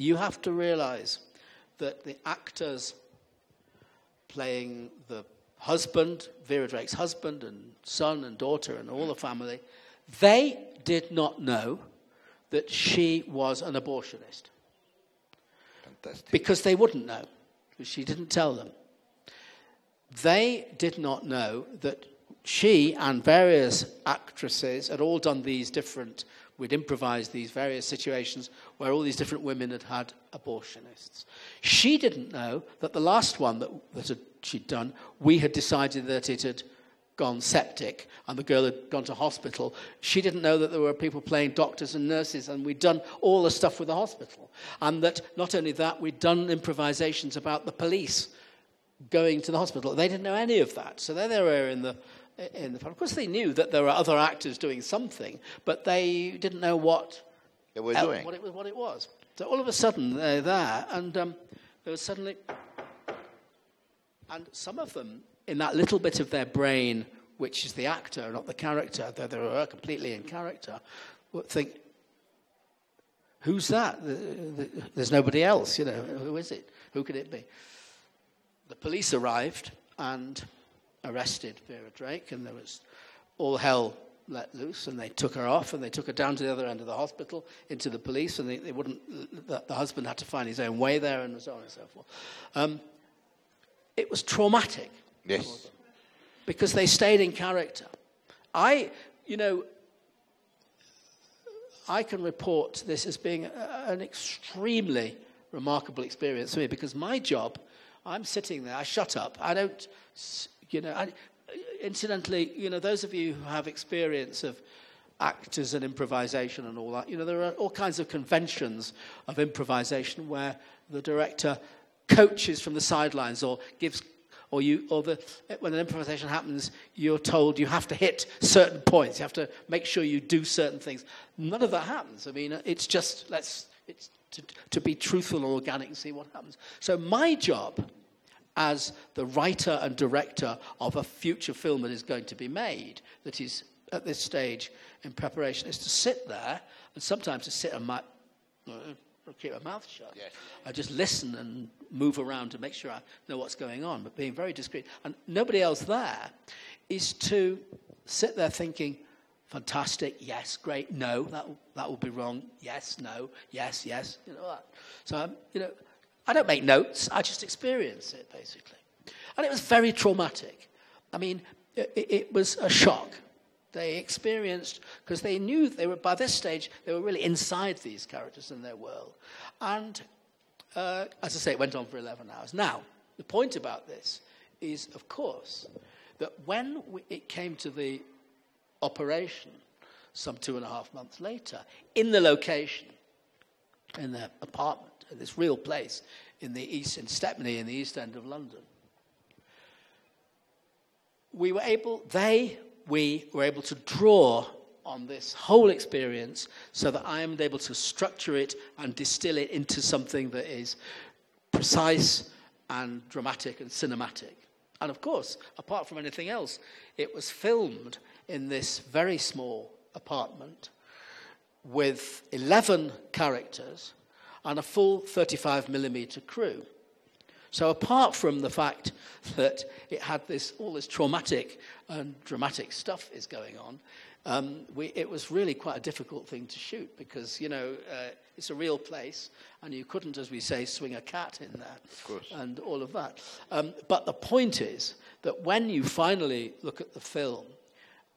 you have to realize that the actors playing the husband, Vera Drake's husband, and son and daughter, and all the family, they did not know that she was an abortionist. Fantastic. Because they wouldn't know, because she didn't tell them. They did not know that she and various actresses had all done these different, we'd improvised these various situations where all these different women had had abortionists. She didn't know that the last one that, that she'd done, we had decided that it had gone septic and the girl had gone to hospital. She didn't know that there were people playing doctors and nurses and we'd done all the stuff with the hospital. And that not only that, we'd done improvisations about the police going to the hospital. They didn't know any of that. So there they were in the, in the. Of course, they knew that there were other actors doing something, but they didn't know what, They were doing. what, it, was- what it was. So all of a sudden, they're there, and um, there was suddenly. And some of them, in that little bit of their brain, which is the actor, not the character, though they were completely in character, would think, who's that? The- the- There's nobody else, you know. Who is it? Who could it be? The police arrived and arrested Vera Drake, and there was all hell let loose, and they took her off, and they took her down to the other end of the hospital into the police, and they, they wouldn't. The, the husband had to find his own way there, and so on and so forth. Um, it was traumatic Yes. because they stayed in character. I, you know, I can report this as being a, an extremely remarkable experience for me because my job, I'm sitting there, I shut up, I don't, you know, I, uh, incidentally, you know, those of you who have experience of actors and improvisation and all that, you know, there are all kinds of conventions of improvisation where the director coaches from the sidelines or gives or you or the when an improvisation happens you're told you have to hit certain points you have to make sure you do certain things. None of that happens. I mean it's just let's it's to, to be truthful and organic and see what happens. So my job as the writer and director of a future film that is going to be made that is at this stage in preparation is to sit there and sometimes to sit and my, keep my mouth shut. Yes. I just listen and move around to make sure I know what's going on, but being very discreet. And nobody else there is to sit there thinking, fantastic, yes, great, no, that, that will be wrong, yes, no, yes, yes, you know that. So, um, you know, I don't make notes, I just experience it, basically. And it was very traumatic. I mean, it, it was a shock. They experienced, because they knew they were, by this stage, they were really inside these characters in their world. And uh, as I say, it went on for 11 hours. Now, the point about this is, of course, that when we, it came to the operation, some two and a half months later, in the location, in their apartment, in this real place in the east, in Stepney, in the east end of London, we were able, they, we were able to draw on this whole experience so that I am able to structure it and distill it into something that is precise and dramatic and cinematic. And of course, apart from anything else, it was filmed in this very small apartment with 11 characters and a full 35 millimeter crew. So apart from the fact that it had this all this traumatic and dramatic stuff is going on, um, we, it was really quite a difficult thing to shoot because you know uh, it's a real place and you couldn't, as we say, swing a cat in there course. and all of that. Um, but the point is that when you finally look at the film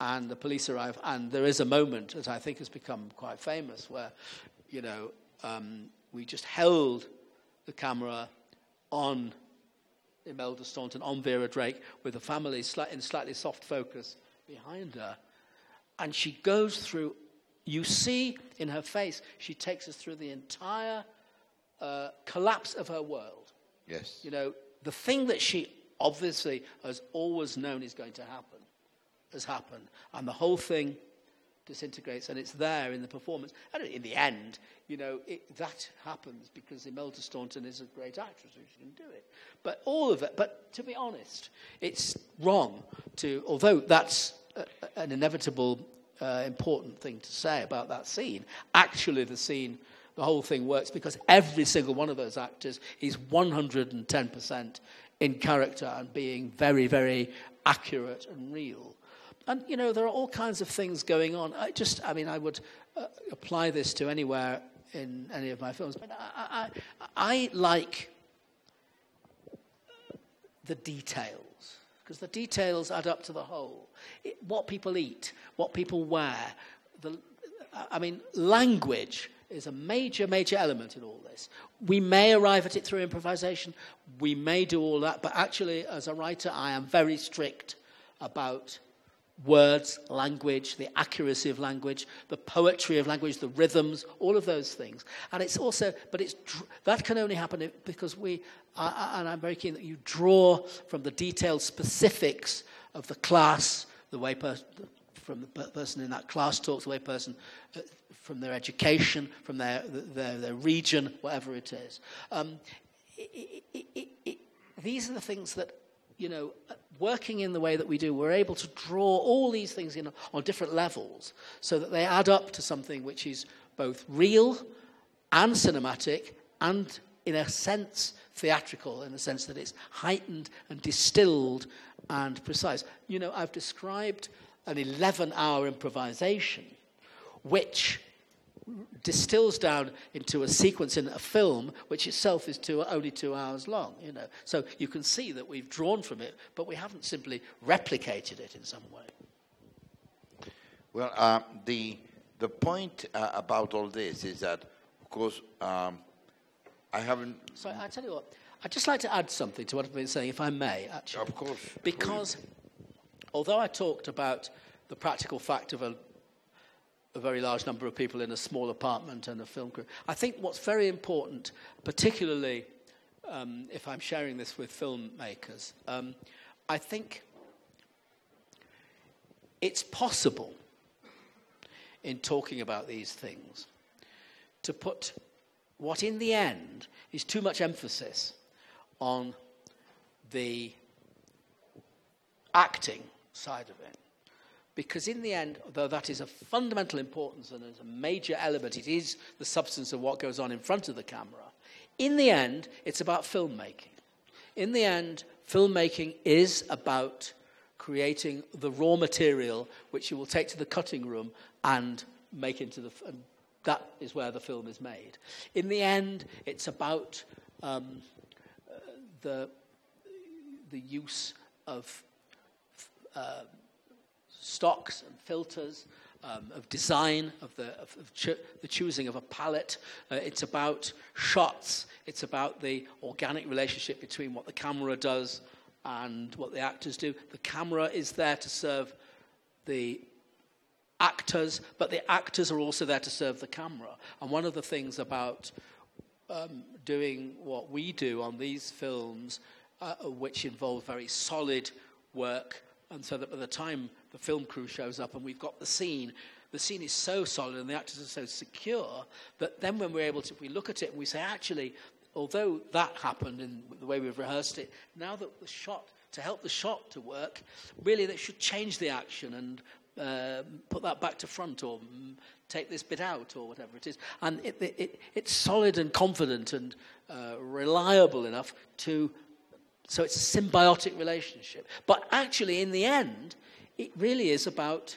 and the police arrive, and there is a moment that I think has become quite famous where, you know, um, we just held the camera on Imelda Staunton, on Vera Drake, with the family slight, in slightly soft focus behind her. And she goes through, you see in her face, she takes us through the entire uh, collapse of her world. Yes. You know, the thing that she obviously has always known is going to happen has happened. And the whole thing disintegrates, and it's there in the performance. And in the end, you know, it, that happens because Imelda Staunton is a great actress and she can do it. But all of it, but to be honest, it's wrong to, although that's a, an inevitable, uh, important thing to say about that scene, actually the scene the whole thing works because every single one of those actors is 110% in character and being very, very accurate and real. And, you know, there are all kinds of things going on. I just, I mean, I would uh, apply this to anywhere in any of my films. But I, I, I like the details because the details add up to the whole. It, what people eat, what people wear. The, I mean, language is a major, major element in all this. We may arrive at it through improvisation, we may do all that, but actually, as a writer, I am very strict about words, language, the accuracy of language, the poetry of language, the rhythms, all of those things. And it's also, but it's that can only happen because we, and I'm very keen that you draw from the detailed specifics of the class, the way per, from the person in that class talks, the way person uh, from their education, from their, their, their region, whatever it is. Um, it, it, it, these are the things that you know, working in the way that we do, we're able to draw all these things in on different levels so that they add up to something which is both real and cinematic and, in a sense, theatrical, in the sense that it's heightened and distilled and precise. You know, I've described an 11 hour improvisation which distills down into a sequence in a film which itself is two, only two hours long. You know, so you can see that we've drawn from it, but we haven't simply replicated it in some way. Well, uh, the the point uh, about all this is that, of course, um, I haven't. So I tell you what, I'd just like to add something to what I've been saying, if I may. Actually, of course, because although I talked about the practical fact of a a very large number of people in a small apartment and a film crew. I think what's very important, particularly um, if I'm sharing this with filmmakers, um, I think it's possible in talking about these things to put what in the end is too much emphasis on the acting side of it because in the end, though that is of fundamental importance and is a major element, it is the substance of what goes on in front of the camera. In the end, it's about filmmaking. In the end, filmmaking is about creating the raw material which you will take to the cutting room and make into the. And that is where the film is made. In the end, it's about um, uh, the the use of. Uh, stocks and filters, um, of design, of, the, of, of cho- the choosing of a palette. Uh, it's about shots. It's about the organic relationship between what the camera does and what the actors do. The camera is there to serve the actors, but the actors are also there to serve the camera. And one of the things about um, doing what we do on these films, uh, which involve very solid work, and so that by the time the film crew shows up and we've got the scene. The scene is so solid and the actors are so secure that then when we're able to, we look at it and we say, actually, although that happened in the way we've rehearsed it, now that the shot, to help the shot to work, really that should change the action and uh, put that back to front or um, take this bit out or whatever it is. And it, it, it, it's solid and confident and uh, reliable enough to, so it's a symbiotic relationship. But actually, in the end, it really is about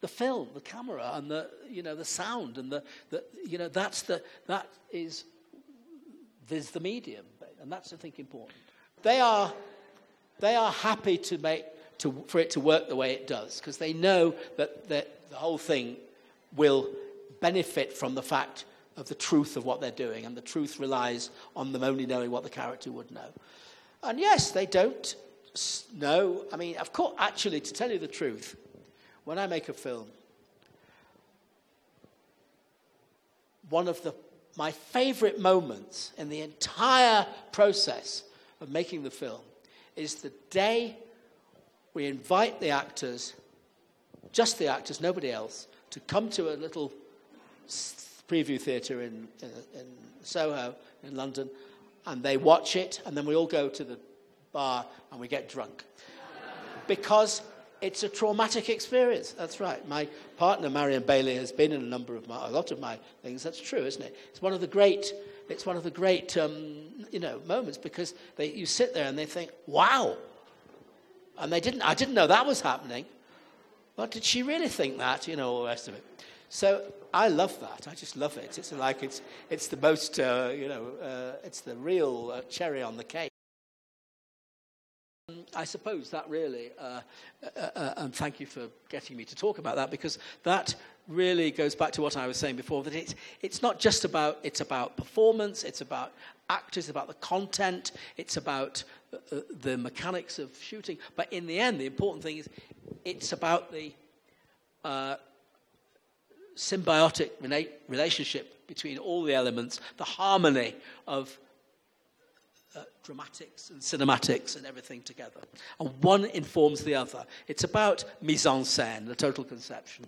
the film, the camera, and the you know the sound, and the, the you know that's the that is there's the medium, and that's I think important. They are they are happy to make to, for it to work the way it does because they know that, that the whole thing will benefit from the fact of the truth of what they're doing, and the truth relies on them only knowing what the character would know. And yes, they don't no, I mean, of course, actually, to tell you the truth, when I make a film, one of the, my favorite moments in the entire process of making the film is the day we invite the actors, just the actors, nobody else, to come to a little preview theatre in, in, in Soho in London, and they watch it, and then we all go to the bar and we get drunk. Because it's a traumatic experience. That's right. My partner, Marion Bailey, has been in a number of my, a lot of my things. That's true, isn't it? It's one of the great, it's one of the great, um, you know, moments because they, you sit there and they think, wow. And they didn't, I didn't know that was happening. Well, did she really think that? You know, all the rest of it. So I love that. I just love it. It's like it's, it's the most, uh, you know, uh, it's the real uh, cherry on the cake. I suppose that really, uh, uh, uh, and thank you for getting me to talk about that because that really goes back to what I was saying before that it's, it's not just about, it's about performance, it's about actors, it's about the content, it's about uh, the mechanics of shooting. But in the end, the important thing is it's about the uh, symbiotic relationship between all the elements, the harmony of uh, dramatics and cinematics and everything together. And one informs the other. It's about mise en scène, the total conception.